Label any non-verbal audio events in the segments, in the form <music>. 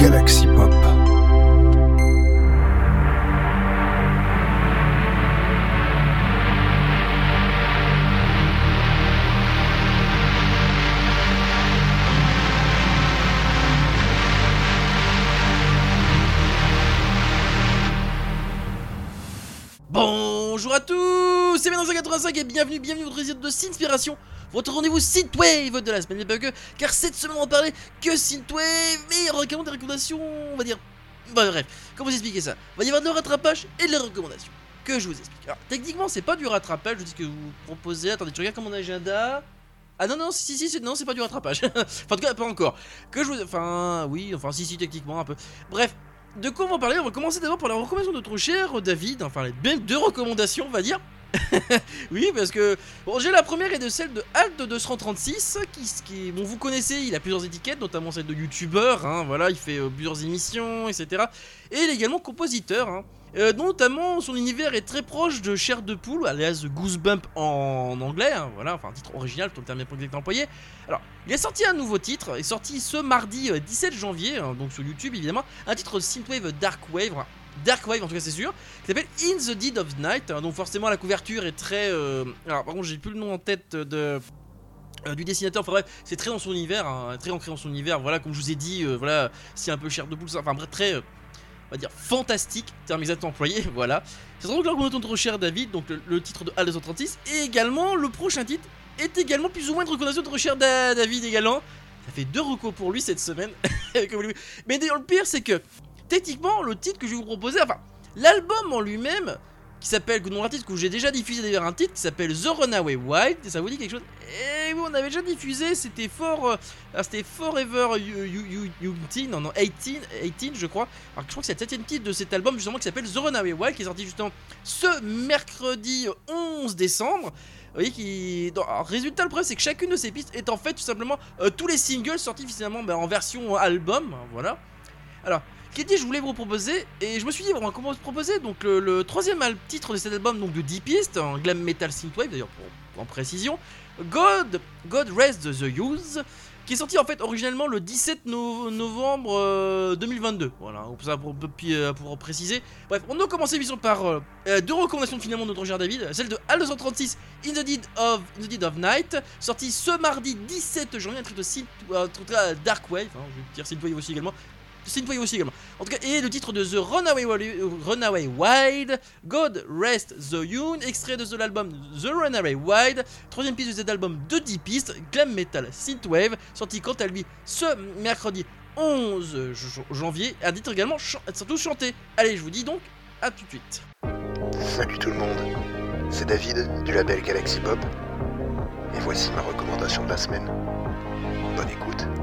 Galaxy Pop. Bonjour à tous, c'est Ménon185 et bienvenue, bienvenue au réseau de Synspiration, votre rendez-vous Synthwave de la semaine, mais pas que, car cette semaine on va parler que Synthwave, mais également des recommandations, on va dire, bah bref, comment vous expliquer ça? Il va y avoir de rattrapage et de recommandations, que je vous explique. Alors, techniquement c'est pas du rattrapage, je dis ce que vous proposez, attendez, tu regardes comme mon agenda... Ah non non si si, si non c'est pas du rattrapage. <laughs> Enfin en tout cas pas encore. Que je vous enfin oui enfin si si techniquement un peu. Bref de quoi on va parler? On va commencer d'abord par la recommandation de notre cher David, enfin les deux recommandations on va dire. <laughs> oui parce que bon, j'ai la première et de celle de Alt 236 qui, qui bon vous connaissez, il a plusieurs étiquettes, notamment celle de youtubeur, hein, voilà, il fait euh, plusieurs émissions, etc. Et il est également compositeur, hein. Euh, notamment, son univers est très proche de Chair de Poule, alias Goosebump en, anglais, hein, voilà, enfin titre original, ton terme n'est pas employé. Alors, il est sorti un nouveau titre, est sorti ce mardi 17 euh, janvier, hein, donc sur YouTube évidemment, un titre Synthwave Dark Wave, Dark Wave en tout cas c'est sûr, qui s'appelle In the Dead of Night, hein, donc forcément la couverture est très... Euh, alors par contre j'ai plus le nom en tête de... du dessinateur, enfin bref, c'est très dans son univers, très ancré dans son univers, voilà, comme je vous ai dit, voilà, c'est un peu Chair de Poule, enfin bref, très on va dire fantastique, terme exactement employé, <laughs> voilà. C'est donc là qu'on notre cher David, donc le, titre de Hal 236, et également le prochain titre est également plus ou moins une recommandation de cher David également. Ça fait deux recos pour lui cette semaine. <laughs> Mais le pire c'est que techniquement le titre que je vais vous proposer, enfin l'album en lui-même, qui s'appelle, nom artiste que j'ai déjà diffusé d'ailleurs un titre qui s'appelle The Runaway Wild, et ça vous dit quelque chose? Et oui, on avait déjà diffusé, c'était fort, euh, Forever You, you, non, non, 18, 18 je crois. Alors je crois que c'est le septième titre de cet album justement qui s'appelle The Runaway Wild, qui est sorti justement ce mercredi 11 décembre. Vous voyez qui. Alors, résultat, le problème, c'est que chacune de ces pistes est en fait tout simplement euh, tous les singles sortis finalement ben, en version album. Voilà. Alors, qui dit je voulais vous proposer et je me suis dit on va comment se proposer? Donc le, troisième titre de cet album donc de 10 pistes en glam metal synthwave d'ailleurs en précision God God Rest the Use qui est sorti en fait originellement le 17 novembre 2022 euh, voilà pour, pour, euh, pour, préciser. Bref on a commencé l'émission par euh, deux recommandations finalement de notre cher David. Celle de HAL 236 In the Dead of, the Night sorti ce mardi 17 janvier un truc de synth, Dark Wave hein, je vais dire synthwave aussi également c'est une aussi également. En tout cas, et le titre de The Runaway, Runaway Wild, God Rest the Young, extrait de l'album The Runaway Wild, troisième piste de cet album de 10 pistes, glam metal synthwave, sorti quant à lui ce mercredi 11 janvier, un titre également surtout chanté. Allez, je vous dis donc à tout de suite. Salut tout le monde, c'est David du label Galaxy Pop, et voici ma recommandation de la semaine. Bonne écoute.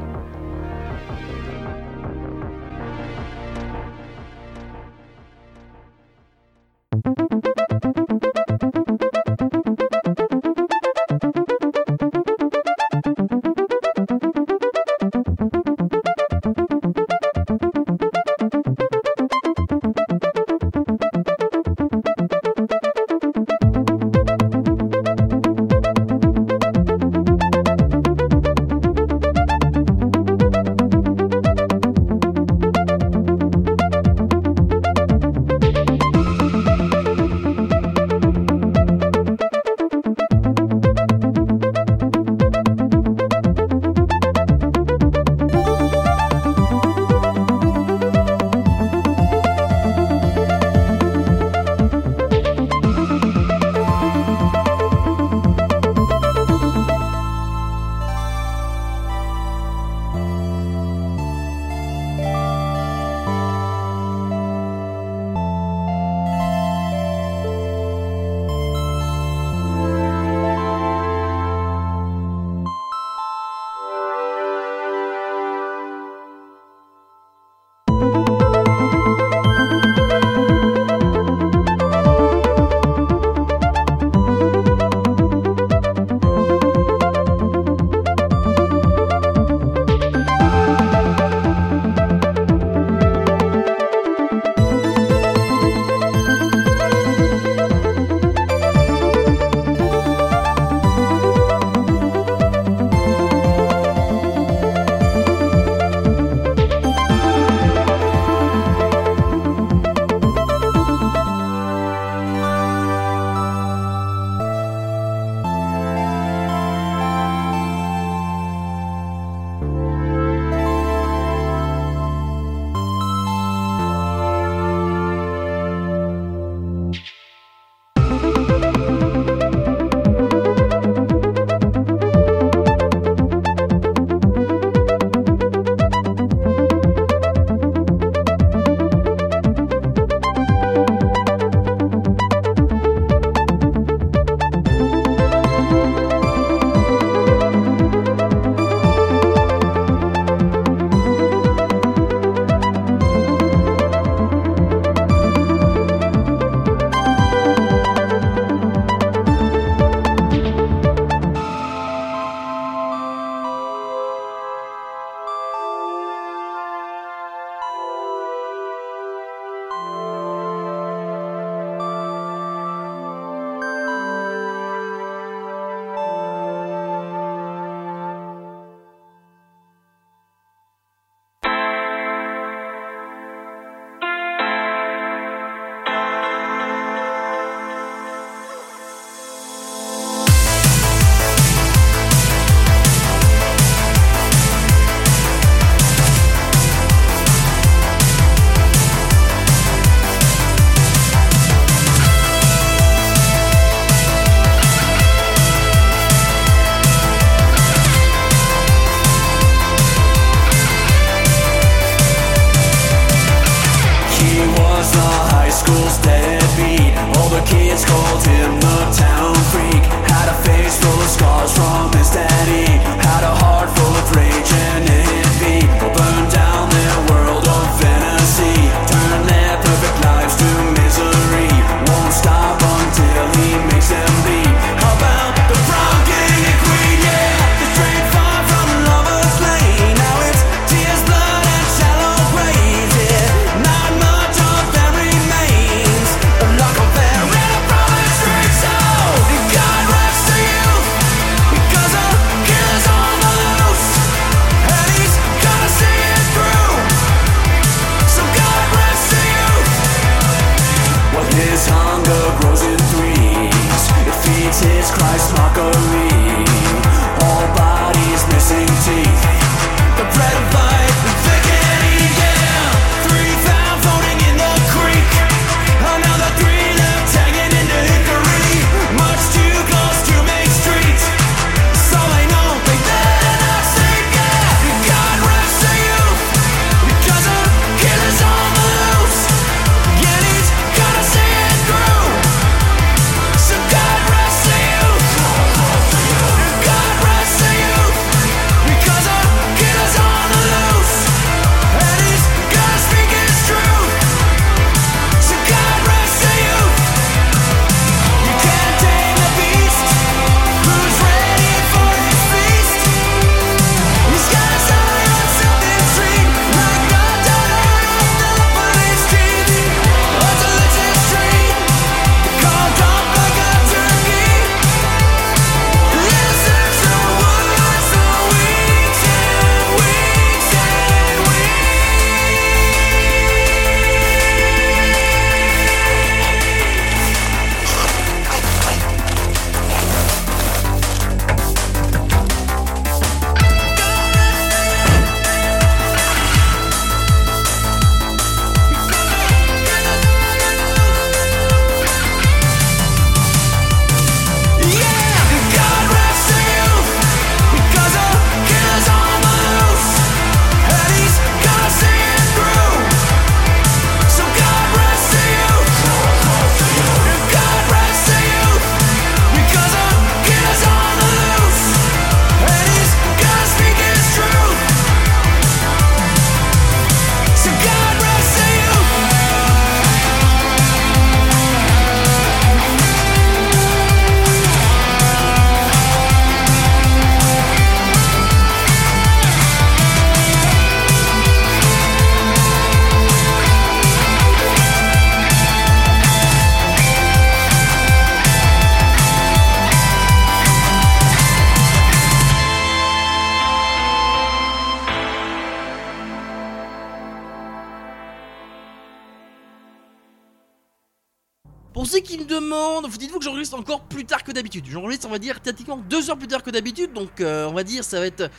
D'habitude. J'enregistre, on va dire, théoriquement deux heures plus tard que d'habitude, donc euh, on va dire, ça va être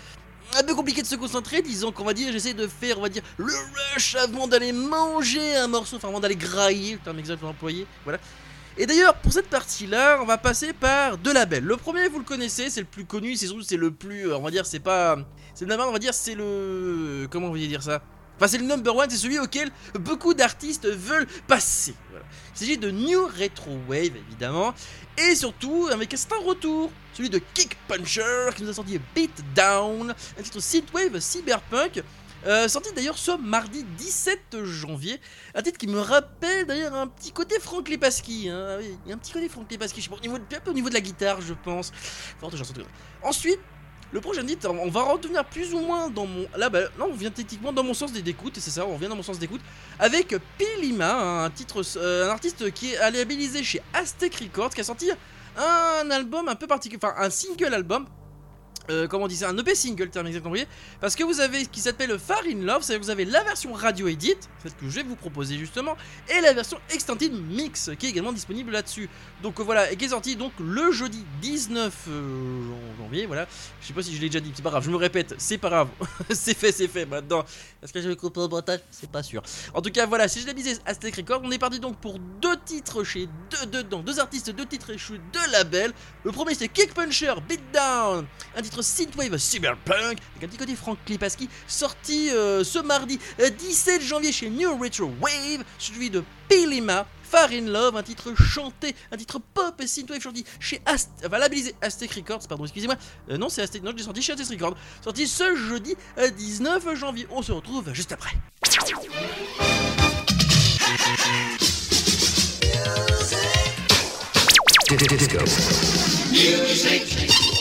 un peu compliqué de se concentrer, disons qu'on va dire, j'essaie de faire, on va dire, le rush avant d'aller manger un morceau, enfin avant d'aller grailler, le terme exact employé, voilà. Et d'ailleurs, pour cette partie-là, on va passer par deux labels. Le premier, vous le connaissez, c'est le plus connu, c'est surtout c'est le plus, euh, on va dire, c'est pas, c'est le on va dire, c'est le, comment vous voulez dire ça? Enfin, c'est le number one, c'est celui auquel beaucoup d'artistes veulent passer. Il s'agit de New Retro Wave, évidemment, et surtout avec un retour, celui de Kick Puncher, qui nous a sorti Beat Down, un titre synthwave cyberpunk, euh, sorti d'ailleurs ce mardi 17 janvier. Un titre qui me rappelle d'ailleurs un petit côté Frank Lepaski. Hein. Il y a un petit côté Frank Lepaski, je sais pas, au niveau de, au niveau de la guitare, je pense. Ensuite, le prochain titre, on va revenir plus ou moins dans mon. Là, bah, on vient techniquement dans mon sens d'écoute, et c'est ça, on vient dans mon sens d'écoute, avec Pilima, un titre, euh, un artiste qui est labellisé chez Aztec Records, qui a sorti un album un peu particulier, enfin un single album euh, comment on ça, un EP single, terme exactement, parce que vous avez ce qui s'appelle Far in Love, c'est-à-dire que vous avez la version radio edit, celle que je vais vous proposer justement, et la version extended mix, qui est également disponible là-dessus. Donc euh, voilà, et qui est sorti donc le jeudi 19 euh, janvier, voilà. Je sais pas si je l'ai déjà dit, c'est pas grave, je me répète, c'est pas grave, <laughs> c'est fait, c'est fait maintenant. Est-ce que j'avais coupé au montage? C'est pas sûr. En tout cas, voilà, si je l'ai Aztec Record, on est parti donc pour deux titres chez deux, dedans, deux artistes, deux titres chez deux labels. Le premier c'est Kick Puncher, Beat Down, un titre synthwave cyberpunk avec un petit côté Frank Klipaski, sorti euh, ce mardi euh, 17 janvier chez New Retro Wave, suivi de Pelima. Far in Love, un titre chanté, un titre pop et synthwave sorti chez Ast enfin, Aztec Records, pardon, excusez-moi. Euh, non, c'est Aztec, non, je l'ai sorti chez Aztec Records. Sorti ce jeudi 19 janvier. On se retrouve juste après. Music.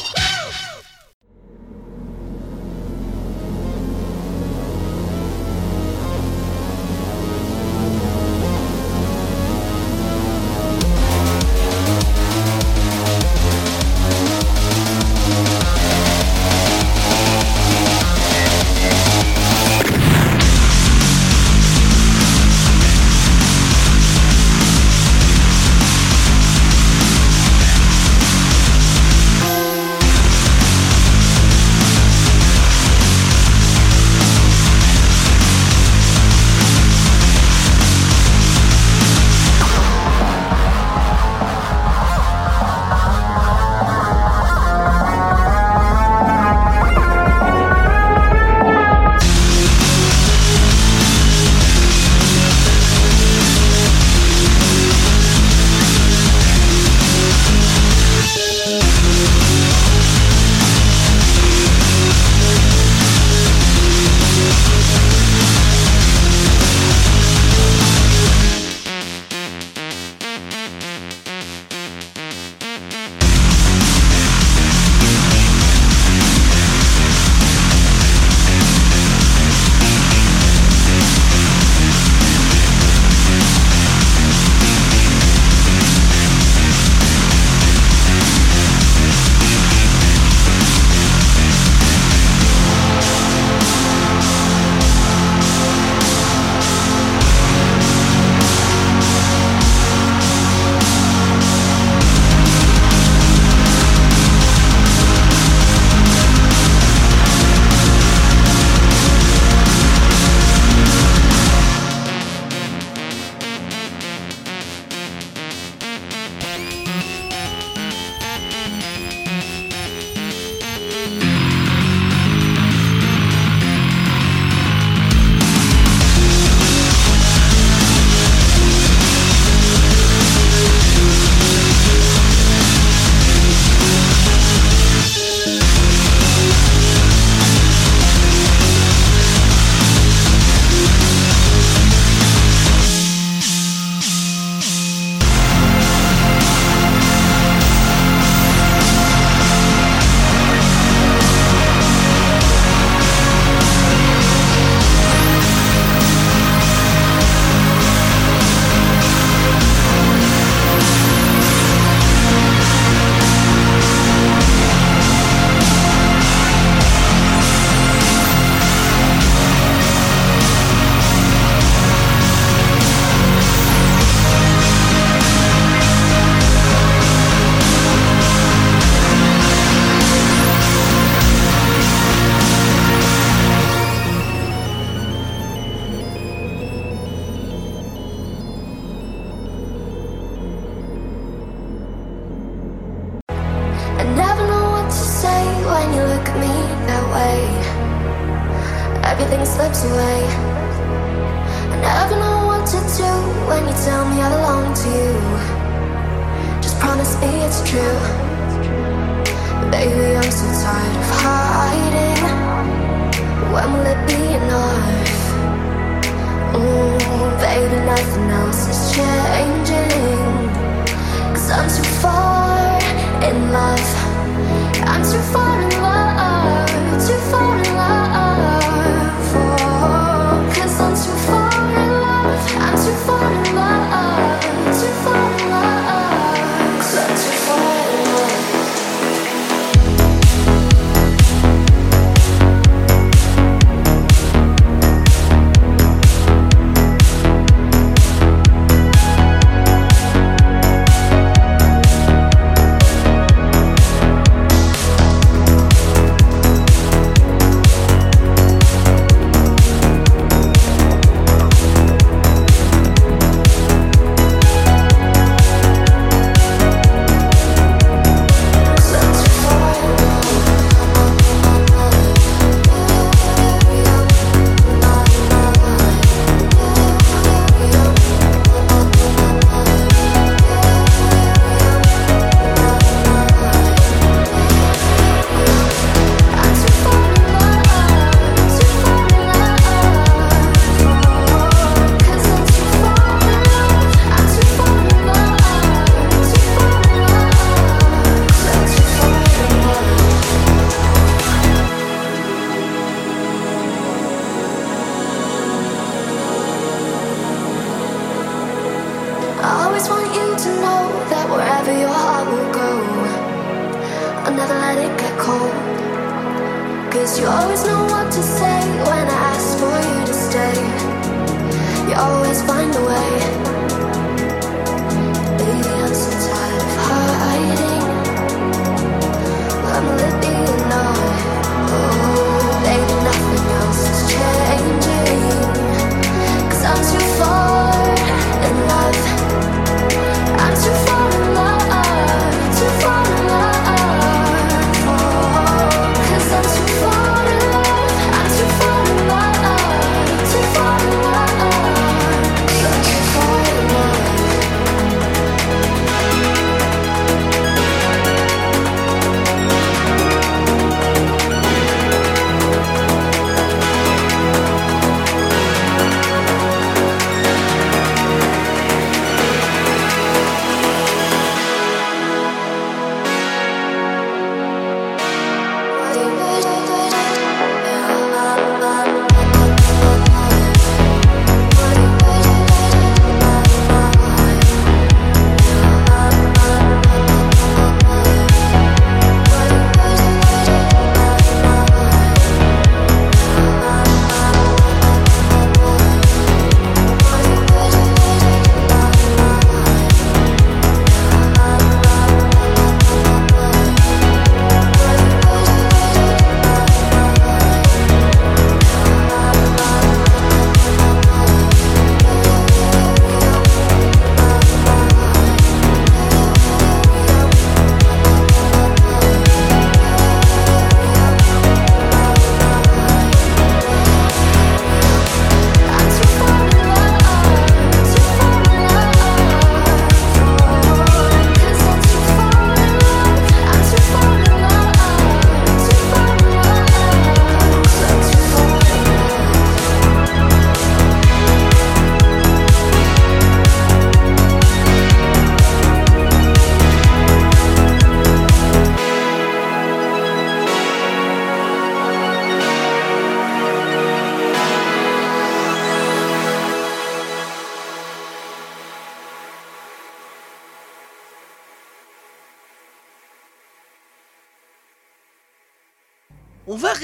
Slips away. I never know what to do when you tell me I belong to you. Just promise me it's true. Baby, I'm so tired of hiding. When will it be enough? Mm, baby, nothing else is changing. Cause I'm too far in love. I'm too far in love. Too far in love. Cause I'm too far in love. I'm too far in love.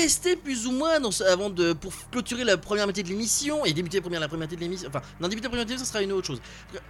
Rester plus ou moins dans avant de pour clôturer la première moitié de l'émission et débuter la première, la première moitié de l'émission. Enfin, non, débuter la première moitié, ça sera une autre chose.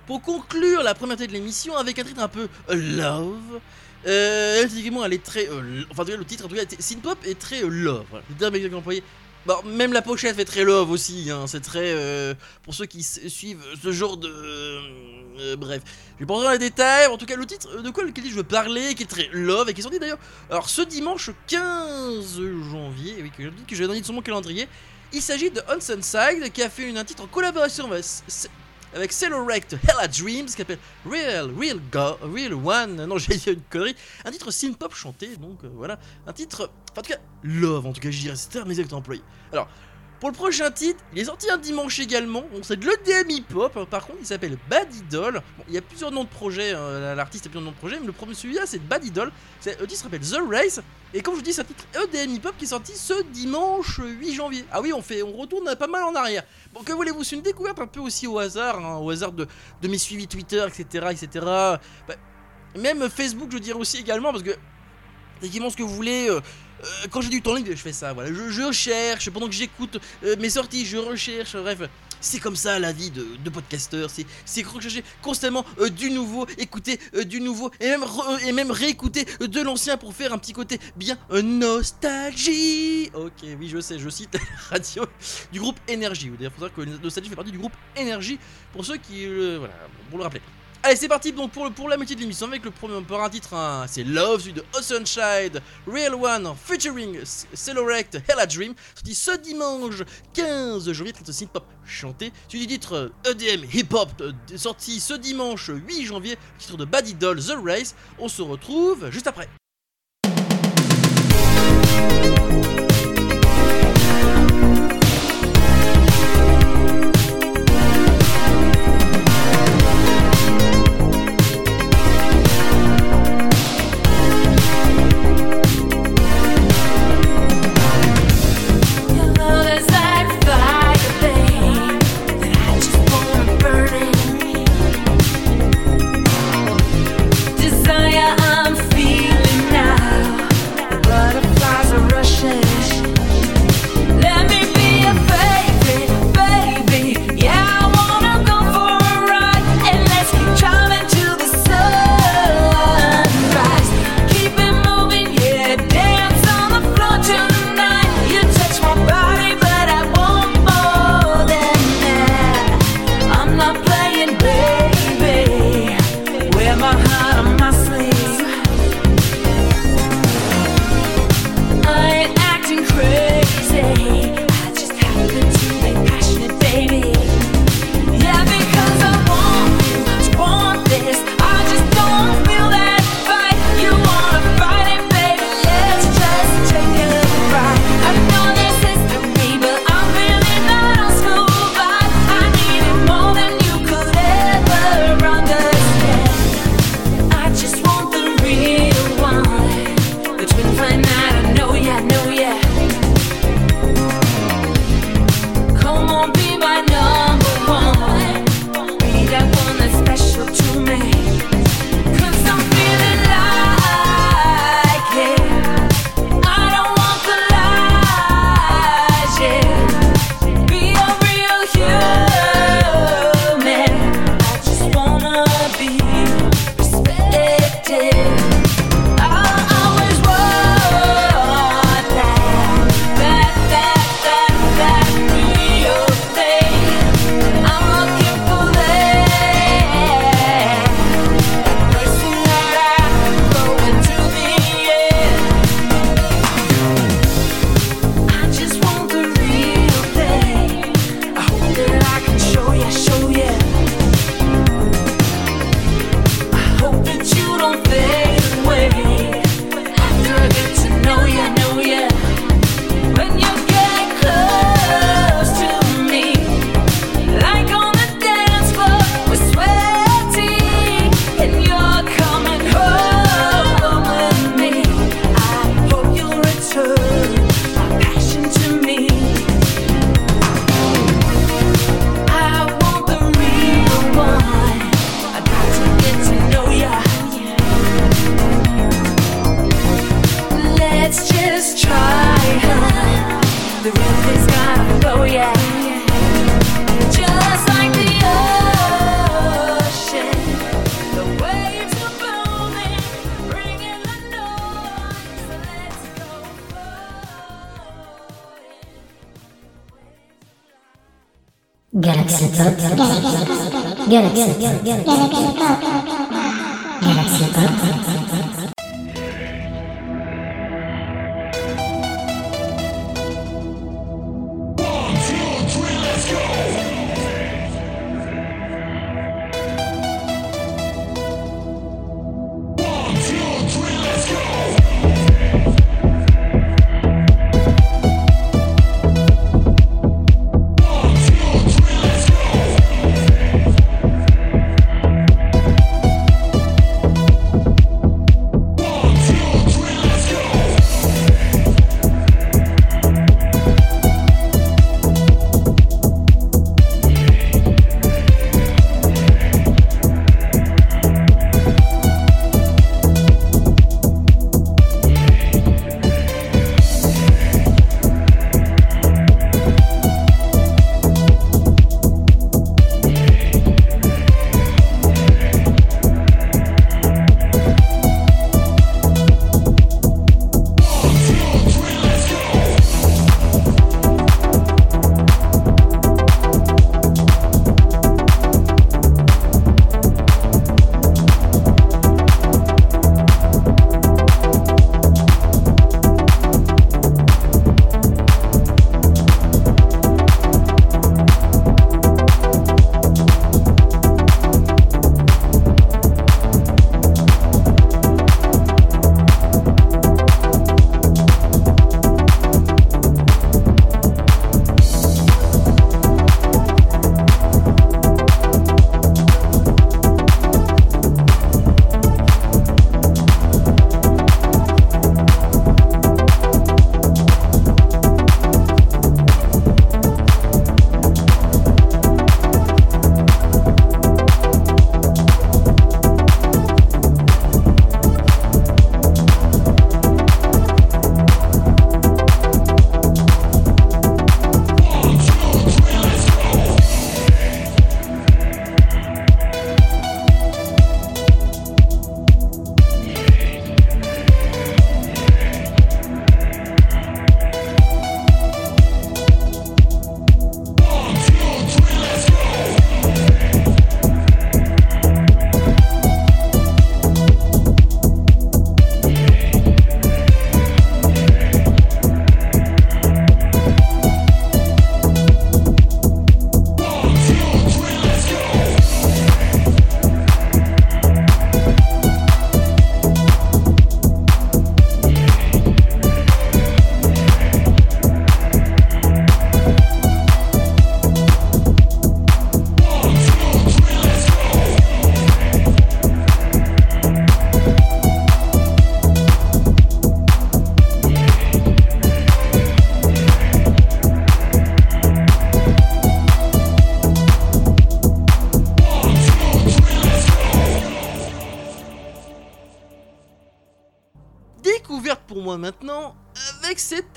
Pour conclure la première moitié de l'émission avec un titre un peu euh, love. Euh, elle est très. euh, enfin, le titre, en tout cas, Synthpop est très euh, love. Voilà. Le employé. Bon, même la pochette fait très love aussi. Hein, c'est très. euh, pour ceux qui suivent ce genre de. euh, bref. Je vais pas dans les détails. En tout cas, le titre euh, de quoi lequel je veux parler, qui est très love et qui est sorti d'ailleurs. Alors, ce dimanche 15 janvier, oui, que je dis que donner sur mon calendrier. Il s'agit de Hanson Side qui a fait un titre en collaboration avec, avec Cellorect Hella Dreams qui s'appelle Real, Real Go, Real One. Non, <laughs> j'ai dit une connerie. Un titre synth pop chanté, donc euh, voilà. Un titre, enfin, en tout cas, Love, en tout cas, je dirais, c'est un mes employés. Alors, pour le prochain titre, il est sorti un dimanche également. On c'est de l'EDM hip-hop. hein. Par contre, il s'appelle Bad Idol. Bon, il y a plusieurs noms de projets. hein, L'artiste a plusieurs noms de projets. Mais le premier, celui-là, c'est Bad Idol. Le titre s'appelle The Race. Et comme je vous dis, c'est un titre EDM hip-hop qui est sorti ce dimanche 8 janvier. Ah oui, on, fait, on retourne pas mal en arrière. Bon, que voulez-vous? C'est une découverte un peu aussi au hasard. hein, au hasard de, de mes suivis Twitter, etc. etc. Bah, même Facebook, je dirais aussi également. Parce que, effectivement, ce que vous voulez. euh, euh, quand j'ai du temps libre, je fais ça. Voilà, je, je cherche pendant que j'écoute euh, mes sorties, je recherche. Bref, c'est comme ça la vie de, de podcasteur. C'est rechercher constamment euh, du nouveau, écouter du nouveau et même et même réécouter de l'ancien pour faire un petit côté bien nostalgie. Ok, oui, je sais, je cite <laughs> la radio du groupe Énergie. D'ailleurs, faut savoir que Nostalgie fait partie du groupe Énergie pour ceux qui voilà, pour le rappeler. Allez, c'est parti donc pour, la moitié de l'émission avec le premier par un titre, hein, c'est Love, celui de Real One, featuring Cellorect, Hella Dream, sorti ce dimanche 15 janvier, titre synth pop chanté, celui du titre euh, EDM Hip Hop, euh, sorti ce dimanche 8 janvier, titre de Bad Idol, The Race. On se retrouve juste après.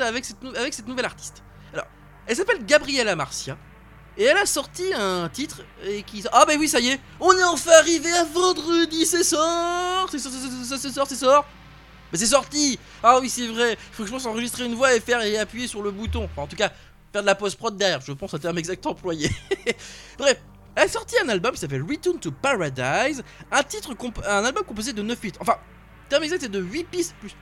Avec cette, avec cette, nouvelle artiste. Alors, elle s'appelle Gabriela Marcia. Et elle a sorti un titre et qui... Ah bah oui, ça y est, on est enfin arrivé à vendredi, c'est sort C'est sort, c'est sort, c'est sort, Mais c'est sorti Ah oui, c'est vrai, faut que je pense enregistrer une voix et faire et appuyer sur le bouton. Enfin, en tout cas, faire de la post-prod derrière, je pense un terme exact employé. <laughs> Bref, elle a sorti un album qui s'appelle Return to Paradise, un titre, un album composé de 9 pistes. Enfin, terme exact, c'est de 8 pistes plus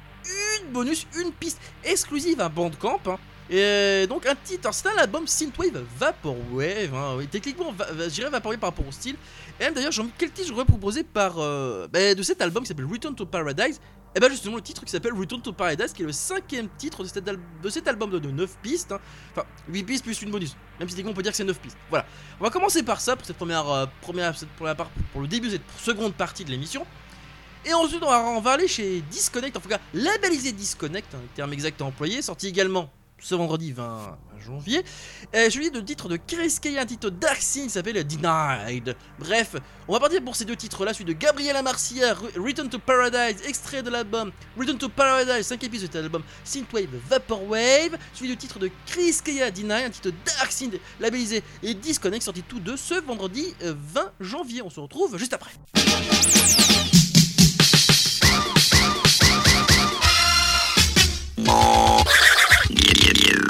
bonus, une piste exclusive à Bandcamp. hein. Et donc un titre, c'est un album Synthwave Vaporwave, hein, techniquement va, dirais Vaporwave par rapport au style. Et d'ailleurs, quel titre j'aurais par, euh, bah, de cet album qui s'appelle Return to Paradise? Et bah justement le titre qui s'appelle Return to Paradise qui est le cinquième titre de cet, album de, de 9 pistes, hein. enfin 8 pistes plus une bonus, même si techniquement on peut dire que c'est 9 pistes. Voilà, on va commencer par ça pour cette première, euh, première, première part, pour le début de cette seconde partie de l'émission. Et ensuite, on va, on va aller chez Disconnect, en tout cas labellisé Disconnect, un terme exact à employer, sorti également ce vendredi 20 janvier. Euh, je titre de Chris Kay, un titre Dark Scene qui s'appelle Denied. Bref, on va partir pour ces deux titres-là, celui de Gabriela Marcia, Re- Return to Paradise, extrait de l'album Return to Paradise, 5 épisodes de l'album Synthwave Vaporwave, celui du titre de Chris Kaya Deny, un titre Dark Scene labellisé et Disconnect, sorti tous deux ce vendredi euh, 20 janvier. On se retrouve juste après. Oh yeah.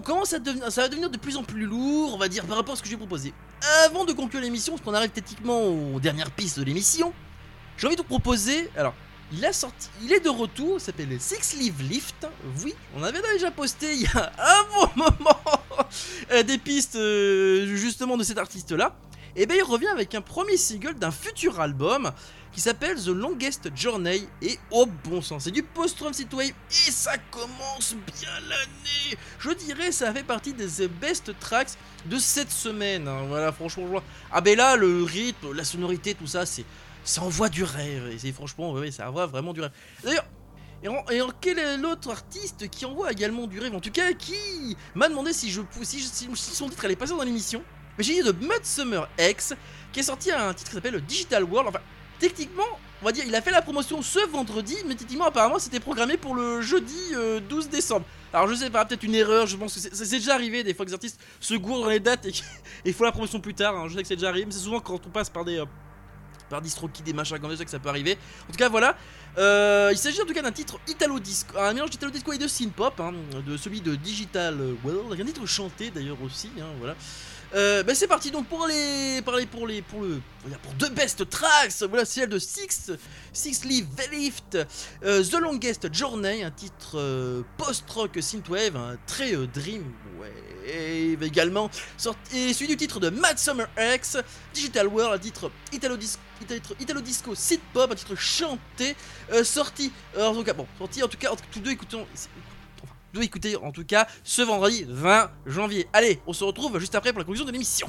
Devenir, ça va devenir de plus en plus lourd, on va dire, par rapport à ce que j'ai proposé. Avant de conclure l'émission, parce qu'on arrive techniquement aux dernières pistes de l'émission, j'ai envie de vous proposer. Alors, il a sorti, il est de retour, il s'appelle Six Live Lift. Oui, on avait déjà posté il y a un bon moment <laughs> euh, des pistes euh, justement de cet artiste-là. Et bien, il revient avec un premier single d'un futur album qui s'appelle The Longest Journey et au bon sens. C'est du post-trump synthwave et ça commence bien l'année. Je dirais ça fait partie des best tracks de cette semaine. hein. Voilà, franchement, ah ben là le rythme, la sonorité, tout ça, c'est ça envoie du rêve. Et c'est franchement, ouais, ça envoie vraiment du rêve. D'ailleurs. Et, en- quel est l'autre artiste qui envoie également du rêve En tout cas, qui m'a demandé si, je, si, si- si son titre allait passer dans l'émission? Mais j'ai dit de Mud Summer X, qui est sorti un titre qui s'appelle Digital World. Enfin, techniquement, on va dire, il a fait la promotion ce vendredi, mais techniquement, apparemment, c'était programmé pour le jeudi euh, 12 décembre. Alors, je sais pas, peut-être une erreur, je pense que c'est déjà arrivé des fois que les artistes se gourent dans les dates et <laughs> qu'il faut la promotion plus tard. hein. Je sais que c'est déjà arrivé, mais c'est souvent quand on passe par des. euh, par des machins comme ça que ça peut arriver. En tout cas, voilà. Euh, il s'agit en tout cas d'un titre Italo Disco, un mélange d'Italo Disco et de synth-pop, hein, de celui de Digital World, un titre chanté d'ailleurs aussi, hein, voilà. Euh, bah c'est parti donc pour les, pour les, pour les, pour le, pour deux best tracks. Voilà celle de Six, Six Live Lift, euh, The Longest Journey, un titre euh, post-rock synthwave, un très euh, dream wave également, sorti, et du titre de Mad Summer X, Digital World, un titre Italo Disco, Italo, Disco synth pop, un titre chanté, sorti, en tout cas bon, sorti en tout cas, tous deux écoutons. Deux écouter en tout cas ce vendredi 20 janvier. Allez, on se retrouve juste après pour la conclusion de l'émission.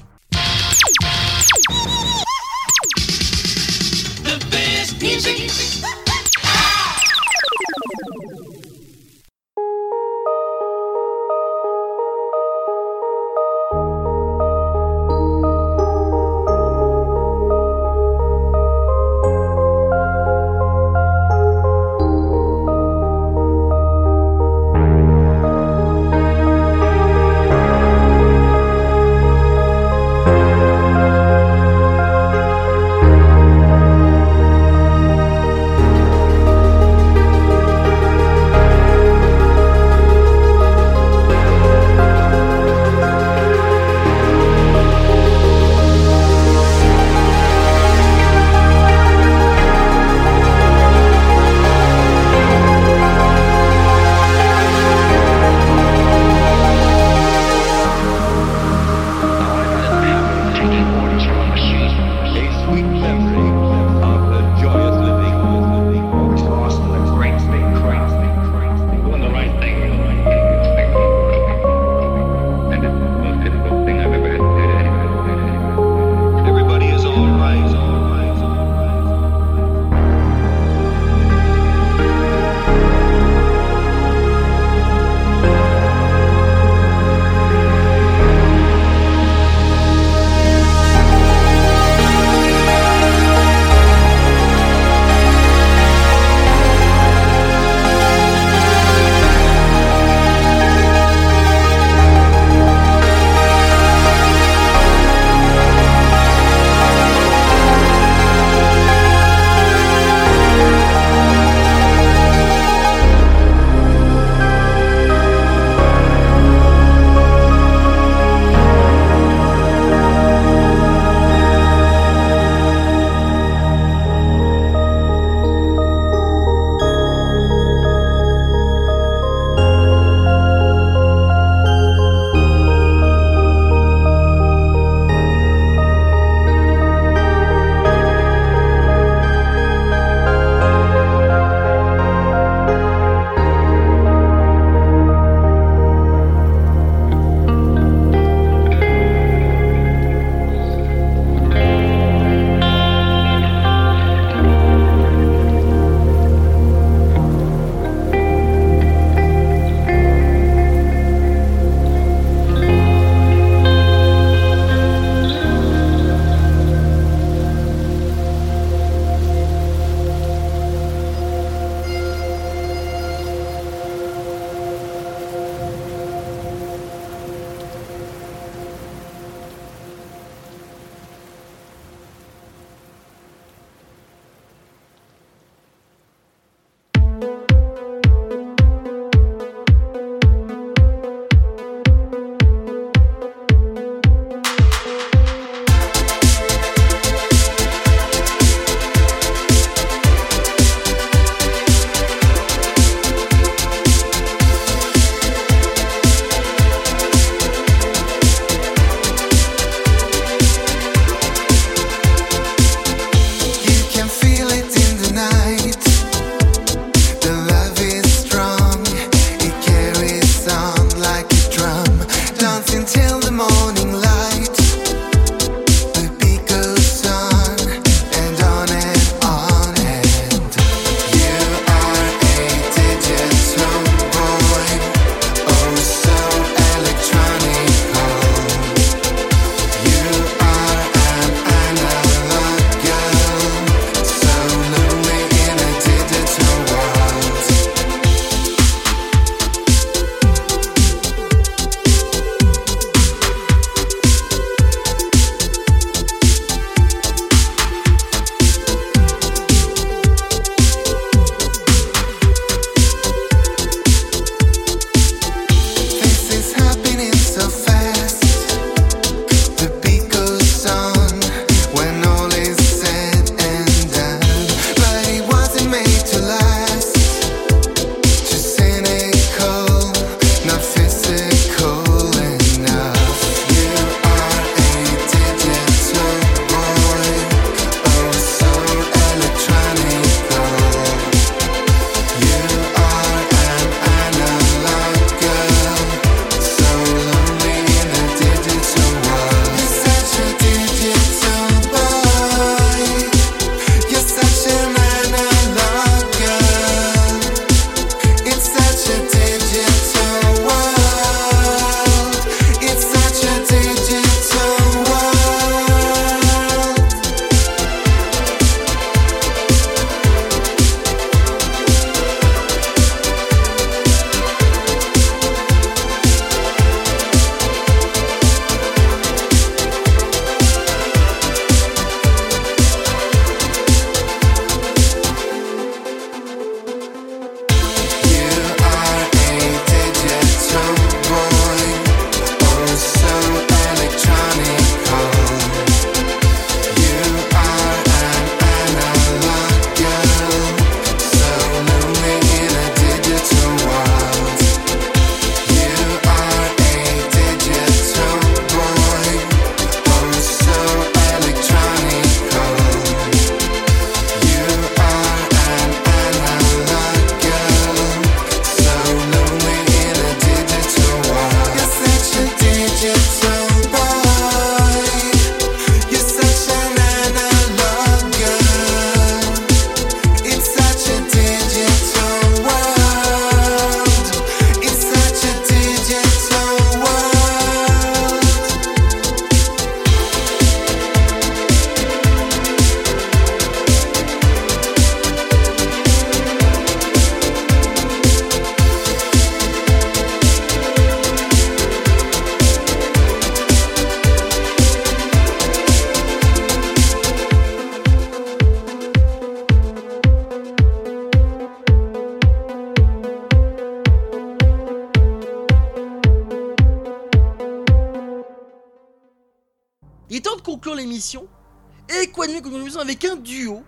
Avec un duo,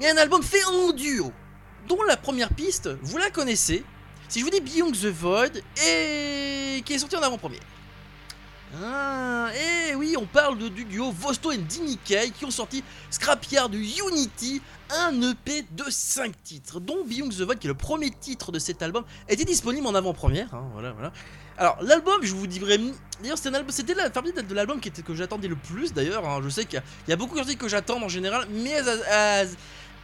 et un album fait en duo, dont la première piste, vous la connaissez, si je vous dis Beyond the Void, et qui est sorti en avant-première. Ah, et oui, on parle du duo Vosto et Kay qui ont sorti Scrapyard Unity, un EP de 5 titres, dont Beyond the Void, qui est le premier titre de cet album, était disponible en avant-première. hein, voilà, voilà. Alors, l'album, je vous dirais. D'ailleurs, c'était la partie de l'album qui était, que j'attendais le plus, d'ailleurs. hein. Je sais qu'il y, a- il y a beaucoup de choses que j'attends en général, mais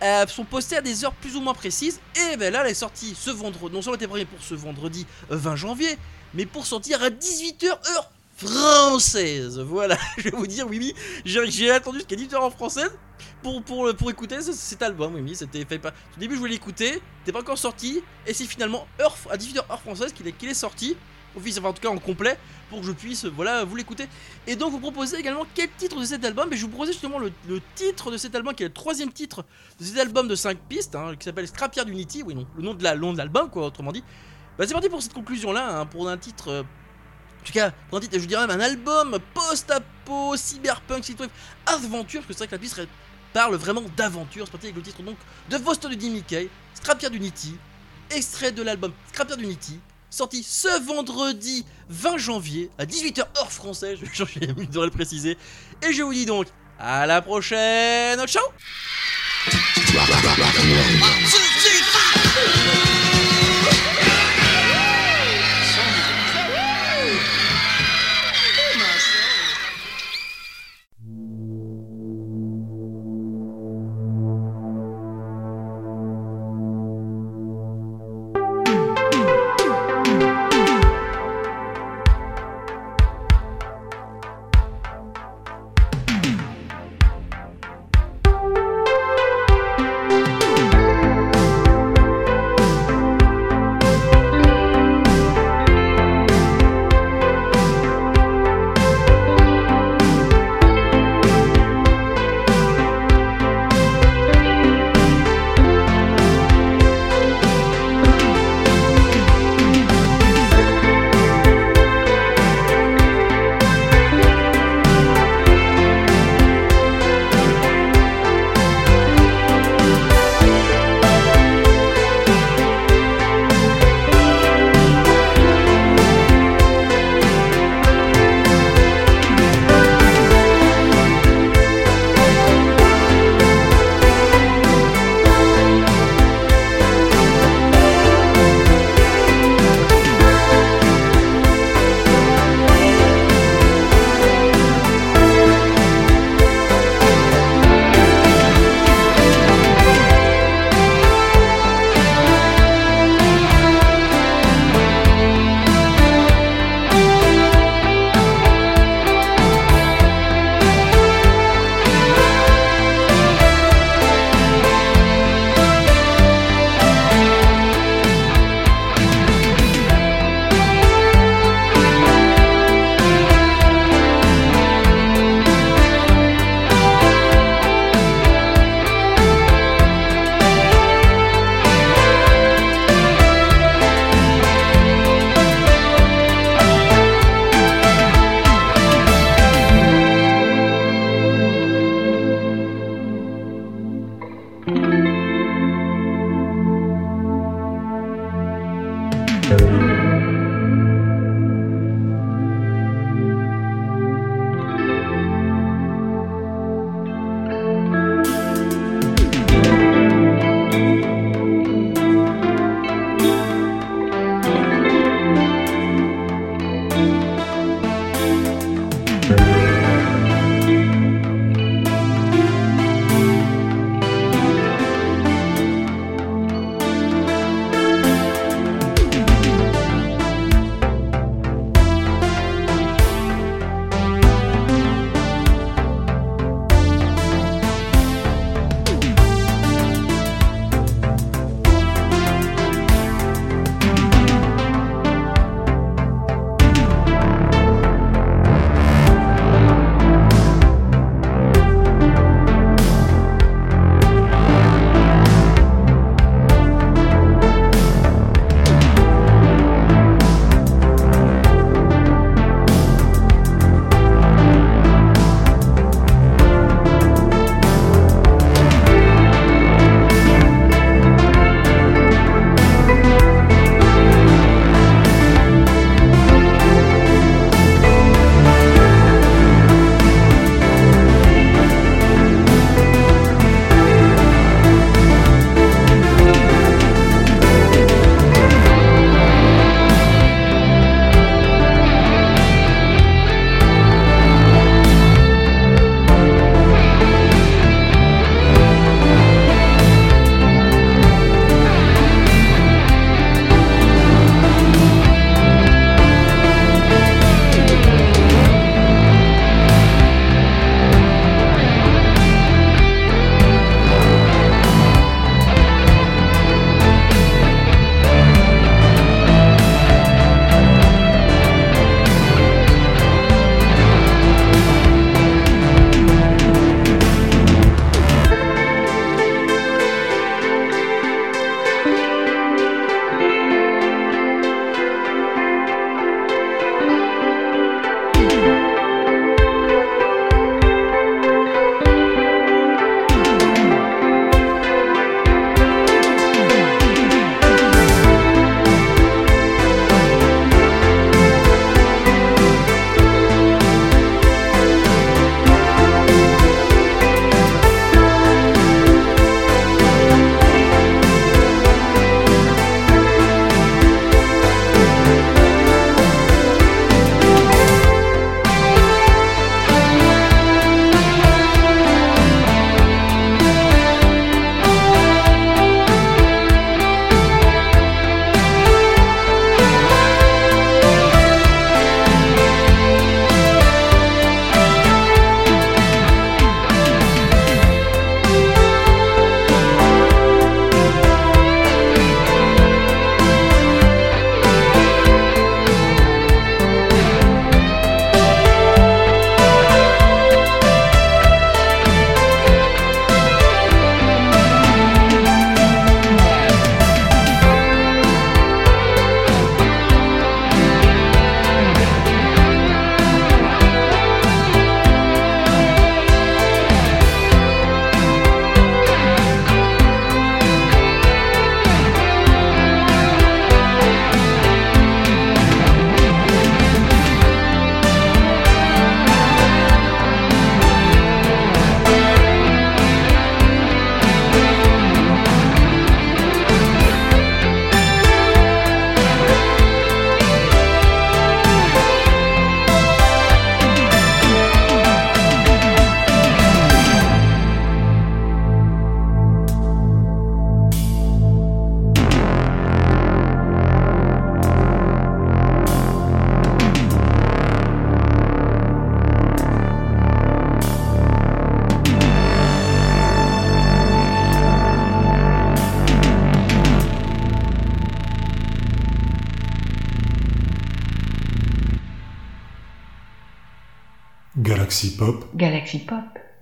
elles, sont postées à des heures plus ou moins précises. Et ben là, elle est sortie ce vendredi. Non seulement elle était prévue pour ce vendredi euh, 20 janvier, mais pour sortir à 18h heure française. Voilà, <laughs> je vais vous dire, oui, oui, j'ai attendu jusqu'à 18h en française pour, pour, pour écouter ce- cet album. Oui, oui, c'était fait pas. Au début, je voulais l'écouter, t'es pas encore sorti, et c'est finalement heure, à 18h heure française qu'il est, qu'il est sorti. Office, enfin, en tout cas en complet, pour que je puisse voilà, vous l'écouter. Et donc, vous proposez également quel titre de cet album? Et je vous proposais justement le, titre de cet album, qui est le troisième titre de cet album de 5 pistes, hein, qui s'appelle Scrapyard Unity. Oui, non, le nom de la- l'album, quoi, autrement dit. Bah, c'est parti pour cette conclusion-là, hein, pour un titre. En tout cas, je dirais même un album post-apo, cyberpunk, synthwave, aventure, parce que c'est vrai que la piste parle vraiment d'aventure. C'est parti avec le titre donc de Voston de Jimmy Kay, Scrapyard Unity, extrait de l'album Scrapyard Unity, sorti ce vendredi 20 janvier à 18h heure française, <laughs> je je devrais le préciser. Et je vous dis donc à la prochaine, ciao